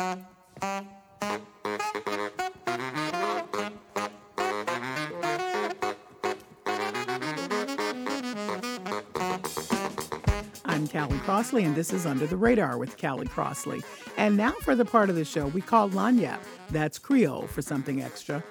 I'm Callie Crossley, and this is Under the Radar with Callie Crossley. And now for the part of the show we call Lagniappe. That's Creole for something extra.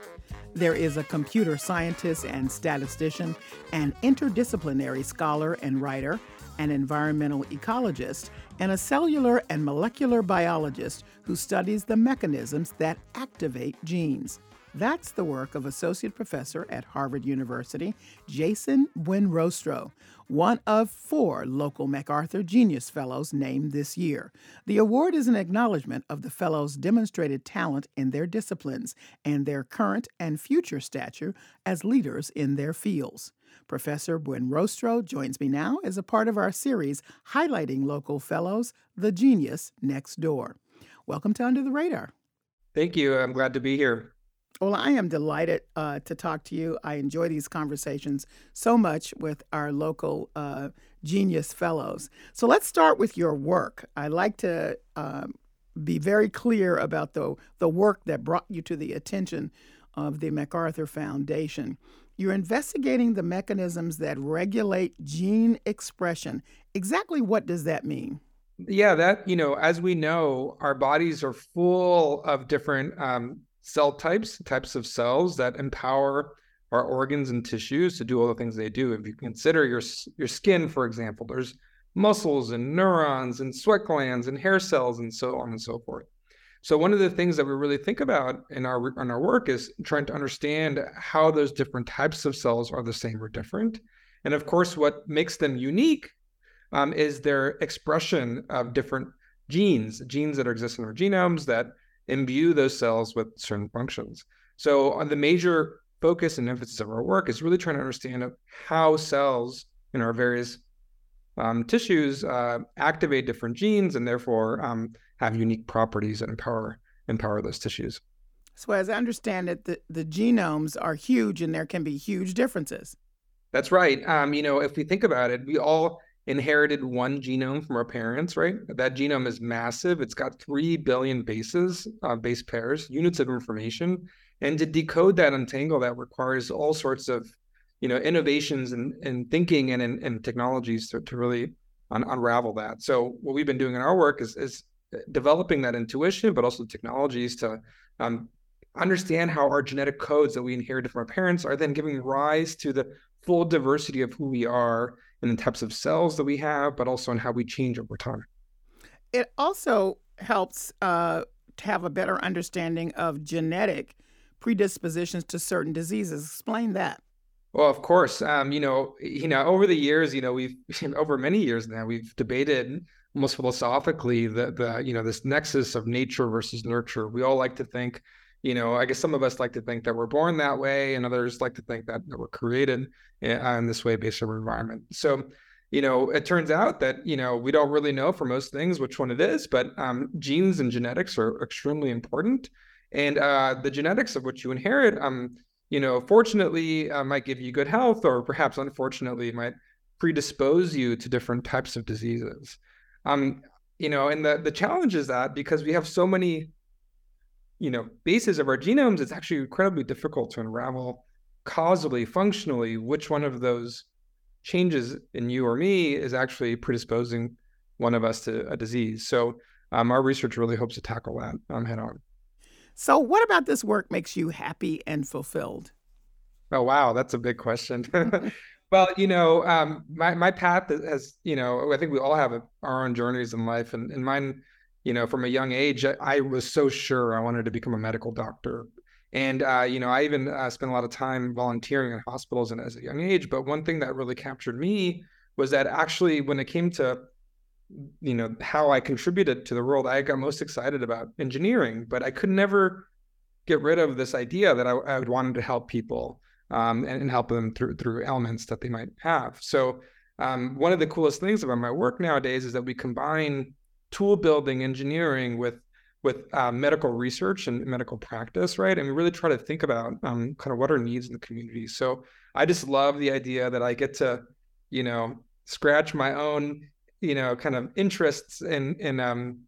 There is a computer scientist and statistician, an interdisciplinary scholar and writer, an environmental ecologist, and a cellular and molecular biologist who studies the mechanisms that activate genes. That's the work of Associate Professor at Harvard University, Jason Buenrostro, one of four local MacArthur Genius Fellows named this year. The award is an acknowledgement of the Fellows' demonstrated talent in their disciplines and their current and future stature as leaders in their fields. Professor Buenrostro joins me now as a part of our series highlighting local fellows, The Genius Next Door. Welcome to Under the Radar. Thank you. I'm glad to be here. Well, I am delighted uh, to talk to you. I enjoy these conversations so much with our local uh, Genius Fellows. So let's start with your work. I like to um, be very clear about the, the work that brought you to the attention of the MacArthur Foundation. You're investigating the mechanisms that regulate gene expression. Exactly what does that mean? Yeah, that, you know, as we know, our bodies are full of different um, cell types, types of cells that empower our organs and tissues to do all the things they do. If you consider your your skin, for example, there's muscles and neurons and sweat glands and hair cells and so on and so forth. So one of the things that we really think about in our in our work is trying to understand how those different types of cells are the same or different. And of course, what makes them unique um, is their expression of different genes, genes that exist in our genomes that imbue those cells with certain functions. So on the major focus and emphasis of our work is really trying to understand how cells in our various um, tissues uh, activate different genes and therefore um, have unique properties that empower empower those tissues. So as I understand it, the, the genomes are huge and there can be huge differences. That's right. Um, you know, if we think about it, we all inherited one genome from our parents, right? That genome is massive. It's got 3 billion bases, uh, base pairs, units of information. And to decode that, untangle that requires all sorts of, you know, innovations and in, in thinking and in, in technologies to, to really un- unravel that. So what we've been doing in our work is, is developing that intuition, but also technologies to um, understand how our genetic codes that we inherited from our parents are then giving rise to the full diversity of who we are and the types of cells that we have, but also in how we change over time. It also helps uh, to have a better understanding of genetic predispositions to certain diseases. Explain that. Well, of course. Um, you know, you know, over the years, you know, we've over many years now, we've debated almost philosophically the the you know this nexus of nature versus nurture. We all like to think you know, I guess some of us like to think that we're born that way, and others like to think that, that we're created in, eh, in this way based on our environment. So, you know, it turns out that you know we don't really know for most things which one it is, but um, genes and genetics are extremely important, and uh, the genetics of which you inherit, um, you know, fortunately uh, might give you good health, or perhaps unfortunately might predispose you to different types of diseases. Um, you know, and the the challenge is that because we have so many you know bases of our genomes, it's actually incredibly difficult to unravel causally, functionally, which one of those changes in you or me is actually predisposing one of us to a disease. So um, our research really hopes to tackle that um, head on. So, what about this work makes you happy and fulfilled? Oh, wow, that's a big question. well, you know, um, my my path has, you know, I think we all have our own journeys in life, and, and mine you know, from a young age, I was so sure I wanted to become a medical doctor. And, uh, you know, I even uh, spent a lot of time volunteering in hospitals and as a young age. But one thing that really captured me was that actually, when it came to, you know, how I contributed to the world, I got most excited about engineering. But I could never get rid of this idea that I, I wanted to help people um, and, and, help them through through ailments that they might have. So um, one of the coolest things about my work nowadays is that we combine tool building engineering with with uh, medical research and medical practice, right? And we really try to think about um, kind of what are needs in the community. So I just love the idea that I get to, you know, scratch my own, you know, kind of interests in in um,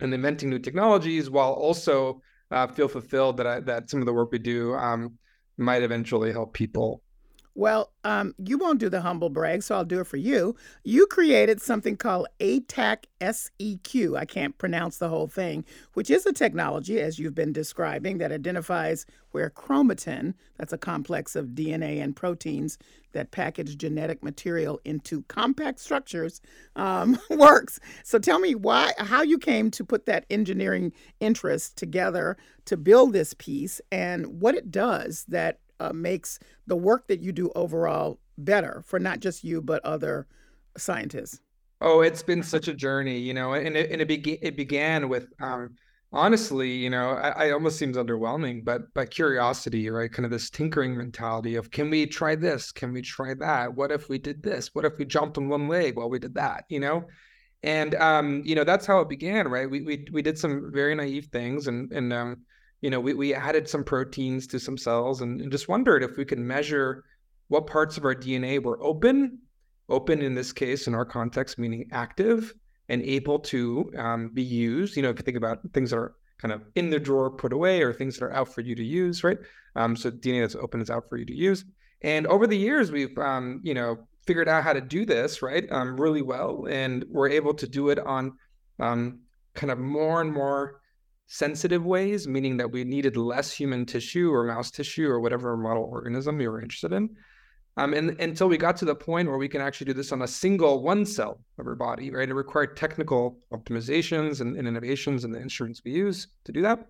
and inventing new technologies while also uh, feel fulfilled that I, that some of the work we do um, might eventually help people well, um, you won't do the humble brag, so I'll do it for you. You created something called ATAC SEQ. I can't pronounce the whole thing, which is a technology, as you've been describing, that identifies where chromatin, that's a complex of DNA and proteins that package genetic material into compact structures, um, works. So tell me why, how you came to put that engineering interest together to build this piece and what it does that uh, makes the work that you do overall better for not just you but other scientists? Oh, it's been such a journey, you know, and it, and it, be- it began with, um, honestly, you know, I, I, almost seems underwhelming, but but curiosity, right? Kind of this tinkering mentality of, can we try this? Can we try that? What if we did this? What if we jumped on one leg while we did that? You know, and um, you know, that's how it began, right? We we we did some very naive things, and and um, you know, we, we added some proteins to some cells and, and just wondered if we could measure what parts of our DNA were open, open in this case, in our context, meaning active and able to um, be used. You know, if you think about things that are kind of in the drawer, put away, or things that are out for you to use, right? Um, so DNA that's open is out for you to use. And over the years, we've, um, you know, figured out how to do this, right, um, really well, and we're able to do it on um, kind of more and more sensitive ways, meaning that we needed less human tissue or mouse tissue or whatever model organism we were interested in. Um, and until we got to the point where we can actually do this on a single one cell of our body, right? It required technical optimizations and, and innovations in the instruments we use to do that.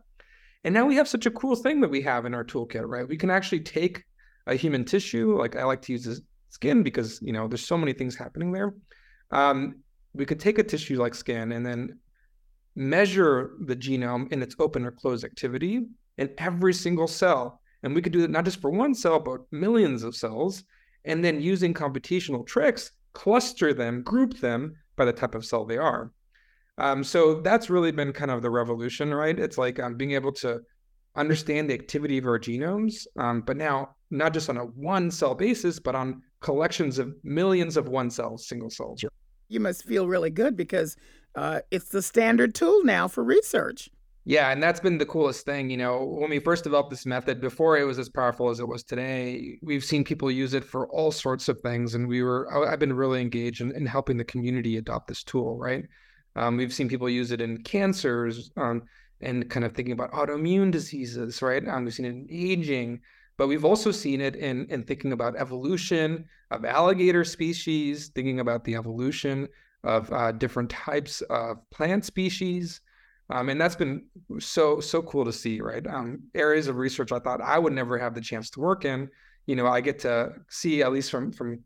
And now we have such a cool thing that we have in our toolkit, right? We can actually take a human tissue, like I like to use skin because you know there's so many things happening there. Um, we could take a tissue like skin and then measure the genome in its open or closed activity in every single cell. And we could do that not just for one cell, but millions of cells. And then using computational tricks, cluster them, group them by the type of cell they are. Um, so that's really been kind of the revolution, right? It's like um, being able to understand the activity of our genomes, um, but now not just on a one cell basis, but on collections of millions of one cells, single cells. You must feel really good because uh, it's the standard tool now for research. Yeah, and that's been the coolest thing. You know, when we first developed this method, before it was as powerful as it was today, we've seen people use it for all sorts of things. And we were, I've been really engaged in, in helping the community adopt this tool, right? Um, we've seen people use it in cancers um, and kind of thinking about autoimmune diseases, right? Um, we've seen it in aging, but we've also seen it in, in thinking about evolution of alligator species, thinking about the evolution of uh, different types of plant species. Um, and that's been so so cool to see, right? Um, areas of research I thought I would never have the chance to work in. You know, I get to see at least from from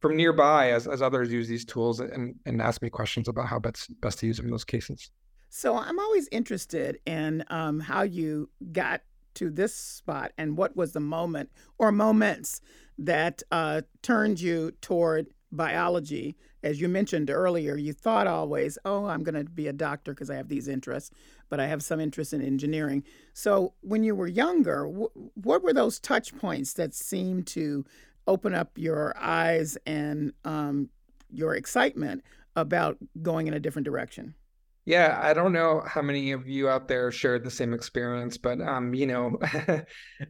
from nearby as, as others use these tools and, and ask me questions about how best best to use them in those cases. So I'm always interested in um, how you got to this spot and what was the moment or moments that uh, turned you toward biology as you mentioned earlier, you thought always, oh, I'm going to be a doctor because I have these interests, but I have some interest in engineering. So when you were younger, what were those touch points that seemed to open up your eyes and um, your excitement about going in a different direction? Yeah, I don't know how many of you out there shared the same experience, but um, you know, uh,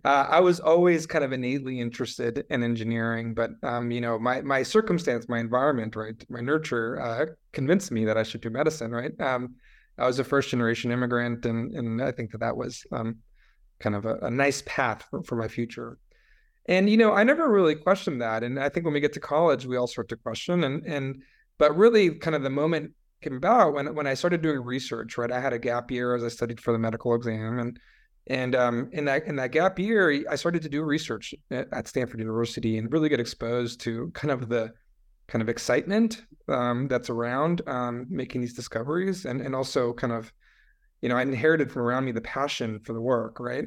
I was always kind of innately interested in engineering, but um, you know, my my circumstance, my environment, right, my nurture uh, convinced me that I should do medicine, right? Um, I was a first generation immigrant, and and I think that that was um, kind of a, a nice path for, for my future. And you know, I never really questioned that, and I think when we get to college, we all start to question, and and but really, kind of the moment came about when when I started doing research. Right, I had a gap year as I studied for the medical exam, and and um, in that in that gap year, I started to do research at, Stanford University and really get exposed to kind of the kind of excitement um, that's around um, making these discoveries, and and also kind of, you know, I inherited from around me the passion for the work, right?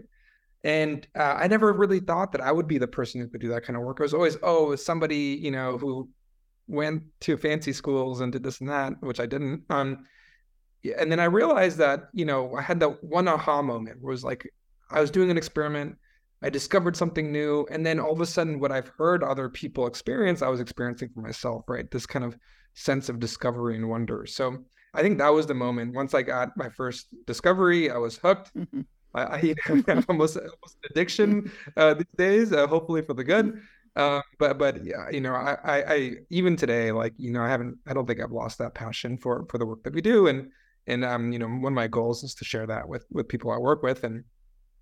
And uh, I never really thought that I would be the person who could do that kind of work. I was always, oh, somebody, you know, who went to fancy schools and did this and that, which I didn't. Um, and then I realized that you know I had that one aha moment where it was like I was doing an experiment, I discovered something new, and then all of a sudden, what I've heard other people experience, I was experiencing for myself. Right, this kind of sense of discovery and wonder. So I think that was the moment. Once I got my first discovery, I was hooked. Mm-hmm. I, I know, almost almost addiction uh, these days. Uh, hopefully for the good. Uh, but but yeah, you know, I, I, I even today, like you know, I haven't. I don't think I've lost that passion for for the work that we do, and and um, you know, one of my goals is to share that with with people I work with, and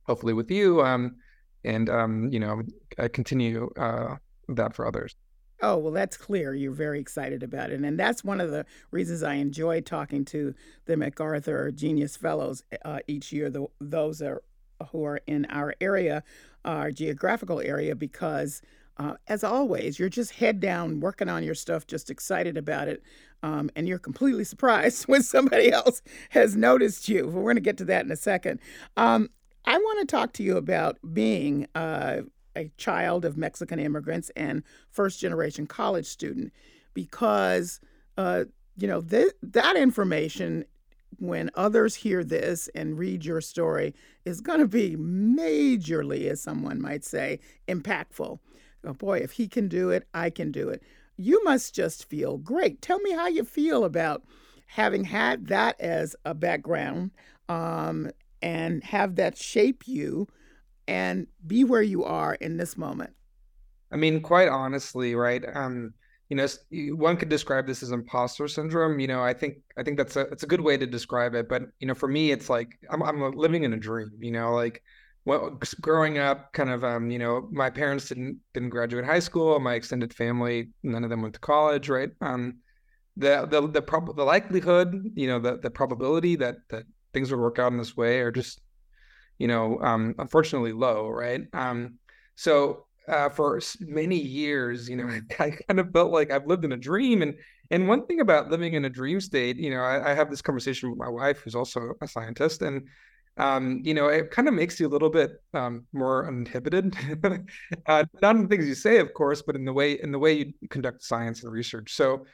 hopefully with you. Um, and um, you know, I continue uh that for others. Oh, well, that's clear. You're very excited about it. And that's one of the reasons I enjoy talking to the MacArthur Genius Fellows uh, each year, the, those are, who are in our area, our geographical area, because uh, as always, you're just head down working on your stuff, just excited about it. Um, and you're completely surprised when somebody else has noticed you. But We're going to get to that in a second. Um, I want to talk to you about being uh, a child of Mexican immigrants and first generation college student because, uh, you know, th- that information, when others hear this and read your story, is going to be majorly, as someone might say, impactful. Oh boy, if he can do it, I can do it. You must just feel great. Tell me how you feel about having had that as a background um, and have that shape you and be where you are in this moment? I mean, quite honestly, right? Um, you know, one could describe this as imposter syndrome. You know, I think I think that's a it's a good way to describe it. But you know, for me, it's like I'm I'm living in a dream. You know, like well, growing up, kind of, um, you know, my parents didn't didn't graduate high school. My extended family, none of them went to college, right? Um, the the the prob- the likelihood, you know, the the probability that that things would work out in this way are just you know, um, unfortunately low, right? Um, so uh, for many years, you know, I, I, kind of felt like I've lived in a dream. And and one thing about living in a dream state, you know, I, I have this conversation with my wife, who's also a scientist, and um, you know, it kind of makes you a little bit um, more uninhibited. uh, not in the things you say, of course, but in the way in the way you conduct science and research. So,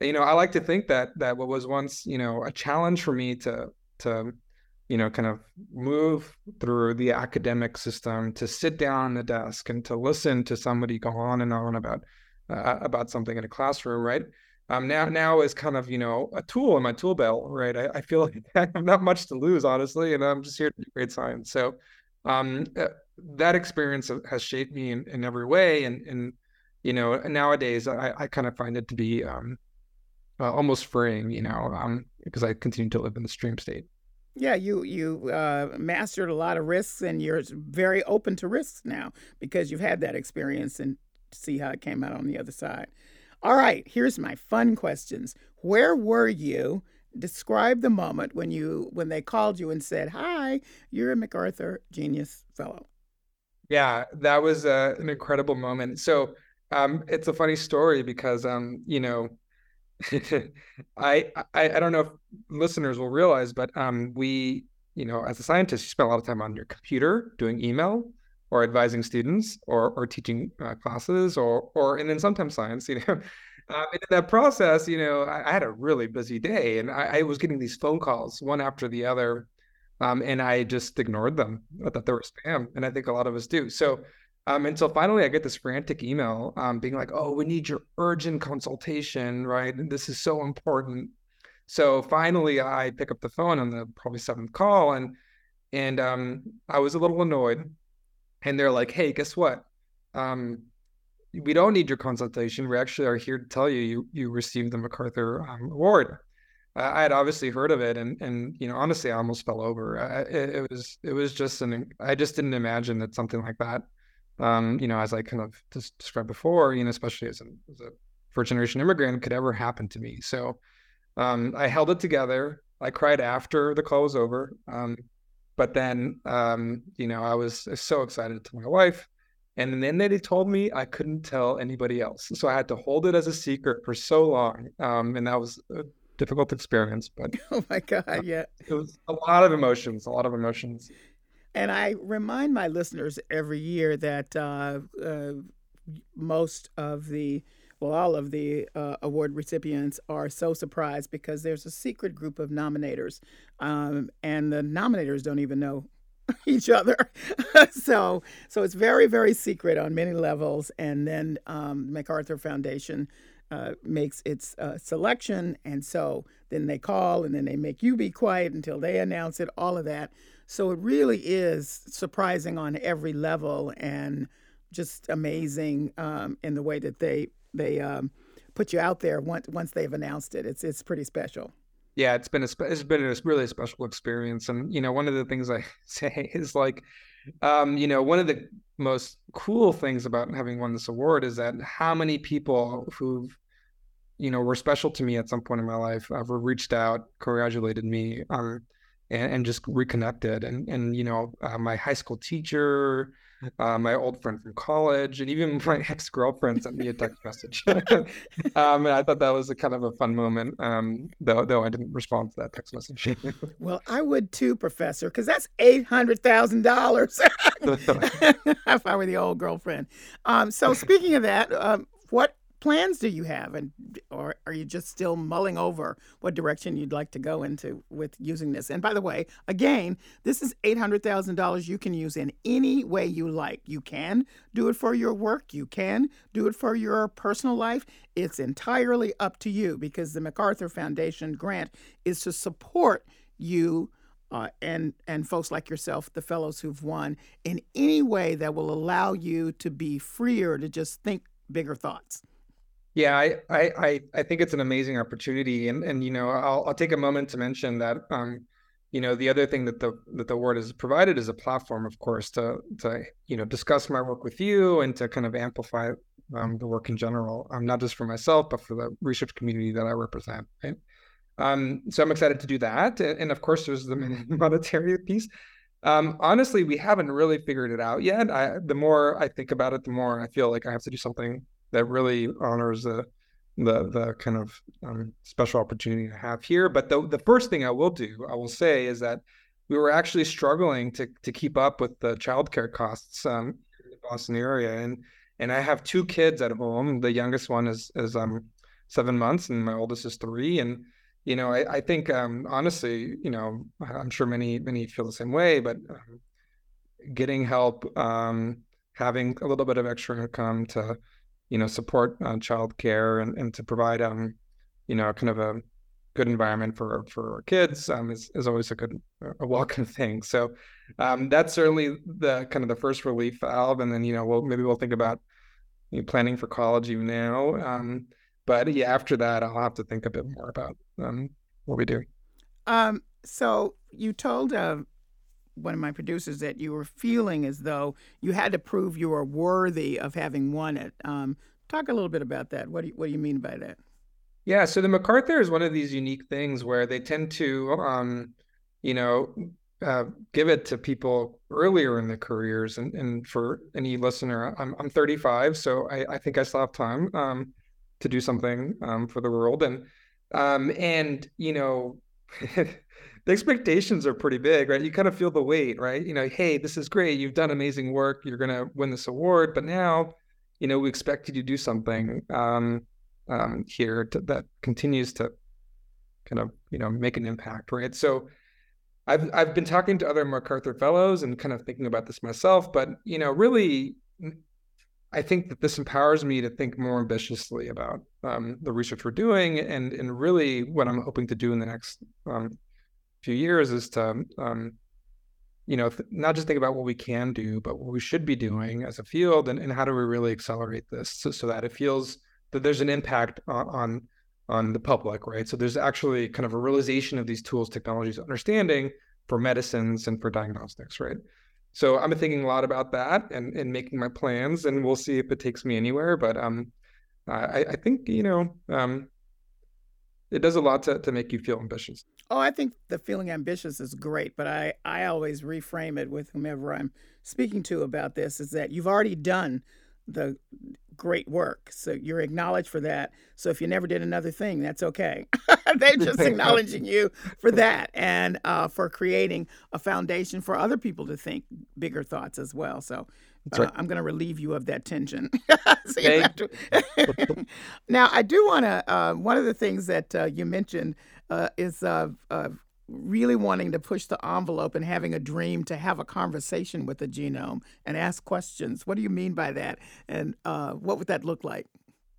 you know, I like to think that that what was once, you know, a challenge for me to to you know, kind of move through the academic system to sit down at a desk and to listen to somebody go on and on about uh, about something in a classroom, right? Um, now now is kind of you know a tool in my tool belt, right? I, I feel like I have not much to lose, honestly, and I'm just here to do great science. So um, uh, that experience has shaped me in, in every way, and and you know nowadays I, I kind of find it to be um, uh, almost freeing, you know, um, because I continue to live in the stream state. Yeah, you you uh, mastered a lot of risks, and you're very open to risks now because you've had that experience and see how it came out on the other side. All right, here's my fun questions. Where were you? Describe the moment when you when they called you and said, "Hi, you're a MacArthur Genius Fellow." Yeah, that was uh, an incredible moment. So um, it's a funny story because um, you know I, I I don't know if listeners will realize, but um, we, you know, as a scientist, you spend a lot of time on your computer doing email or advising students or or teaching uh, classes or or and then sometimes science, you know. And in that process, you know, I, I, had a really busy day, and I, I, was getting these phone calls one after the other, um, and I just ignored them. I thought they were spam, and I think a lot of us do. So um, and so finally, I get this frantic email um, being like, oh, we need your urgent consultation, right? And this is so important. So finally, I pick up the phone on the probably seventh call, and and um, I was a little annoyed. And they're like, hey, guess what? Um, we don't need your consultation. We actually are here to tell you you, you received the MacArthur um, Award. I had obviously heard of it, and and you know, honestly, I almost fell over. I, it, it was it was just an I just didn't imagine that something like that um, you know, as I kind of just described before, you know, especially as, an, as a first generation immigrant, could ever happen to me. So um, I held it together. I cried after the call was over. Um, but then, um, you know, I was so excited to my wife. And then they told me I couldn't tell anybody else. So I had to hold it as a secret for so long. Um, and that was a difficult experience. But oh my God, uh, yeah. It was a lot of emotions, a lot of emotions. And I remind my listeners every year that uh, uh, most of the, well, all of the uh, award recipients are so surprised because there's a secret group of nominators, um, and the nominators don't even know each other. so, so it's very, very secret on many levels. And then um, MacArthur Foundation uh, makes its uh, selection, and so then they call, and then they make you be quiet until they announce it. All of that. So it really is surprising on every level, and just amazing um, in the way that they they um, put you out there once once they've announced it. It's it's pretty special. Yeah, it's been a it's been a really special experience, and you know one of the things I say is like, um, you know, one of the most cool things about having won this award is that how many people who've you know were special to me at some point in my life have reached out, congratulated me, um, and, and just reconnected, and and you know uh, my high school teacher uh, my old friend from college, and even my ex girlfriend sent me a text message. um, and I thought that was a kind of a fun moment, um, though though I didn't respond to that text message. well, I would too, Professor, because that's eight hundred thousand dollars. if I were the old girlfriend. Um, so speaking of that, um, what plans do you have? And or are you just still mulling over what direction you'd like to go into with using this? And by the way again this is $800000 you can use in any way you like. You can do it for your work. You can do it for your personal life. It's entirely up to you because the macarthur foundation grant is to support you uh, and and folks like yourself, the fellows who've won, in any way that will allow you to be freer to just think bigger thoughts. Yeah, I, I, I think it's an amazing opportunity, and and you know, I'll I'll take a moment to mention that, um, you know, the other thing that the that the award has provided is a platform, of course, to to you know discuss my work with you and to kind of amplify um, the work in general, um, not just for myself, but for the research community that I represent. Right. Um, so I'm excited to do that, and, and of course, there's the monetary piece. Um, honestly, we haven't really figured it out yet. I, the more I think about it, the more I feel like I have to do something that really honors the the the kind of um, special opportunity I have here. But the the first thing I will do, I will say, is that we were actually struggling to to keep up with the childcare costs um, in the Boston area, and and I have two kids at home. The youngest one is is um seven months, and my oldest is three, and you know, I, I think um, honestly, you know, I'm sure many many feel the same way, but um, getting help, um, having a little bit of extra income to you know, support uh, childcare and, and to provide, um, you know, kind of a good environment for for our kids um, is, is always a good a welcome thing. So um, that's certainly the kind of the first relief valve, and then you know, we'll maybe we'll think about you know, planning for college even now. Um, but yeah, after that, I'll have to think a bit more about um, what we do. Um, so you told uh, one of my producers that you were feeling as though you had to prove you were worthy of having won it. Um, talk a little bit about that. What do you, what do you mean by that? Yeah, so the MacArthur is one of these unique things where they tend to, um, you know, uh, give it to people earlier in their careers. And, and for any listener, I'm, I'm 35, so I, I think I still have time um, to do something um, for the world. And um, and you know, the expectations are pretty big, right? You kind of feel the weight, right? You know, hey, this is great. You've done amazing work. You're going to win this award, but now, you know, we expect you to do something um, um, here to, that continues to kind of, you know, make an impact, right? So, I've I've been talking to other MacArthur fellows and kind of thinking about this myself, but you know, really, I think that this empowers me to think more ambitiously about um, the research we're doing, and and really what I'm hoping to do in the next um, few years is to um, you know th- not just think about what we can do but what we should be doing as a field and, and how do we really accelerate this so, so that it feels that there's an impact on, on on the public right? So there's actually kind of a realization of these tools technologies understanding for medicines and for diagnostics right? So i'm thinking a lot about that and and making my plans and we'll see if it takes me anywhere but um i i think you know um it does a lot to, to make you feel ambitious. Oh, I think the feeling ambitious is great, but I, I always reframe it with whomever I'm speaking to about this is that you've already done the great work. So you're acknowledged for that. So if you never did another thing, that's okay. They're just acknowledging you for that and uh, for creating a foundation for other people to think bigger thoughts as well. So uh, right. I'm going to relieve you of that tension. to... now, I do want to, uh, one of the things that uh, you mentioned uh, is uh, really wanting to push the envelope and having a dream to have a conversation with the genome and ask questions. What do you mean by that? And uh, what would that look like?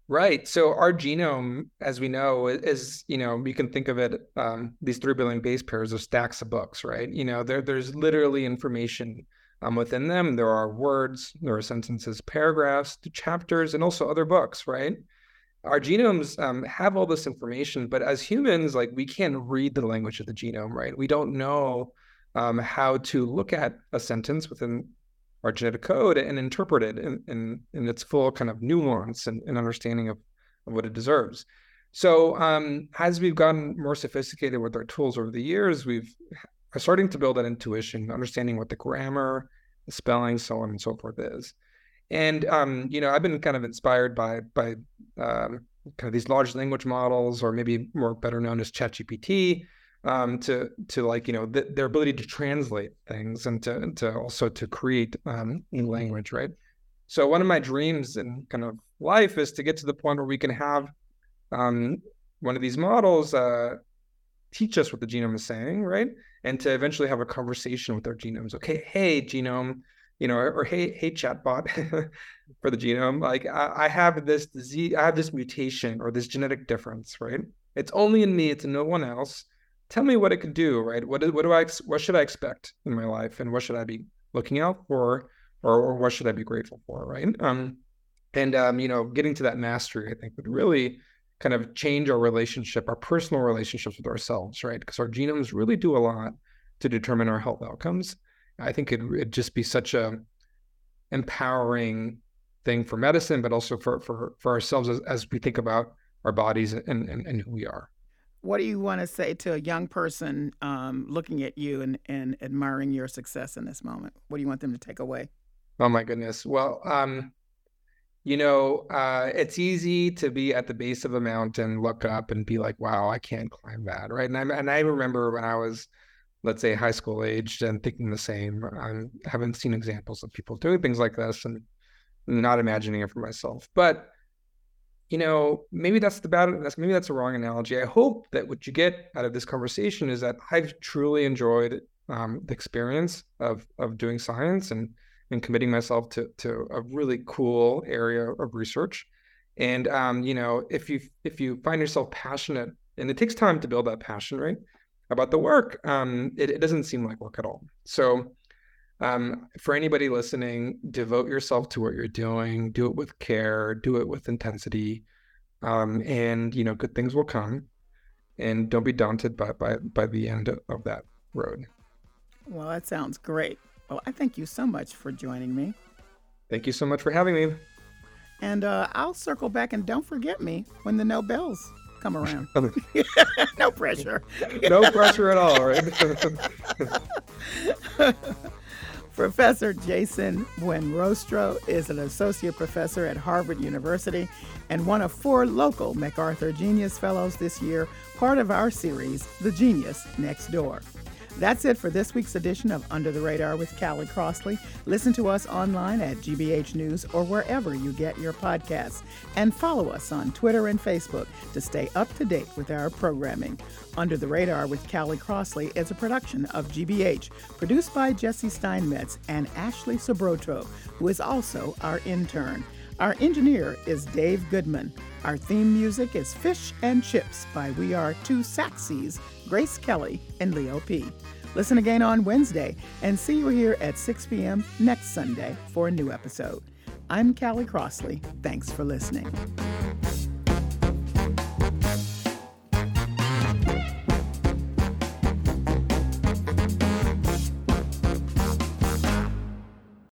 Right. So our genome, as we know, is you know we can think of it um, these three billion base pairs of stacks of books, right? You know, there there's literally information um, within them. There are words, there are sentences, paragraphs, chapters, and also other books, right? Our genomes um, have all this information, but as humans, like we can't read the language of the genome, right? We don't know um, how to look at a sentence within our genetic code and interpret it in, in, in its full kind of nuance and, and understanding of, of, what it deserves. So um, as we've gotten more sophisticated with our tools over the years, we've are starting to build that intuition, understanding what the grammar, the spelling, so on and so forth is. And um, you know, I've been kind of inspired by by um, kind of these large language models, or maybe more better known as ChatGPT, um, to to like you know th- their ability to translate things and to to also to create um, new language, right? So one of my dreams in kind of life is to get to the point where we can have um, one of these models uh, teach us what the genome is saying, right? And to eventually have a conversation with our genomes. Okay, hey genome, you know, or, or hey hey chatbot for the genome, like I, I have this disease, I have this mutation or this genetic difference, right? It's only in me, it's in no one else tell me what it could do, right? What what do I what should I expect in my life, and what should I be looking out for, or, or what should I be grateful for, right? Um, and um, you know, getting to that mastery, I think, would really kind of change our relationship, our personal relationships with ourselves, right? Because our genomes really do a lot to determine our health outcomes. I think it, would just be such a empowering thing for medicine, but also for for for ourselves as, as we think about our bodies and, and, and who we are. What do you want to say to a young person um, looking at you and, and admiring your success in this moment? What do you want them to take away? Oh my goodness. Well, um, you know, uh, it's easy to be at the base of a mountain, look up, and be like, "Wow, I can't climb that." Right? And I and I remember when I was, let's say, high school aged, and thinking the same. I haven't seen examples of people doing things like this, and not imagining it for myself. But you know, maybe that's the bad, that's maybe that's a wrong analogy. I hope that what you get out of this conversation is that I've truly enjoyed um, the experience of of doing science and and committing myself to to a really cool area of research. And um, you know, if you if you find yourself passionate, and it takes time to build that passion, right, about the work, um, it, it doesn't seem like work at all. So um, for anybody listening, devote yourself to what you're doing. Do it with care. Do it with intensity, um, and you know good things will come. And don't be daunted by by by the end of that road. Well, that sounds great. Well, I thank you so much for joining me. Thank you so much for having me. And uh, I'll circle back and don't forget me when the Nobels come around. no pressure. no pressure at all, right? Professor Jason Buenrostro is an associate professor at Harvard University and one of four local MacArthur Genius Fellows this year, part of our series, The Genius Next Door. That's it for this week's edition of Under the Radar with Callie Crossley. Listen to us online at GBH News or wherever you get your podcasts. And follow us on Twitter and Facebook to stay up to date with our programming. Under the Radar with Callie Crossley is a production of GBH, produced by Jesse Steinmetz and Ashley Sobroto, who is also our intern. Our engineer is Dave Goodman. Our theme music is Fish and Chips by We Are Two Saxies, Grace Kelly and Leo P. Listen again on Wednesday and see you here at 6 p.m. next Sunday for a new episode. I'm Callie Crossley. Thanks for listening.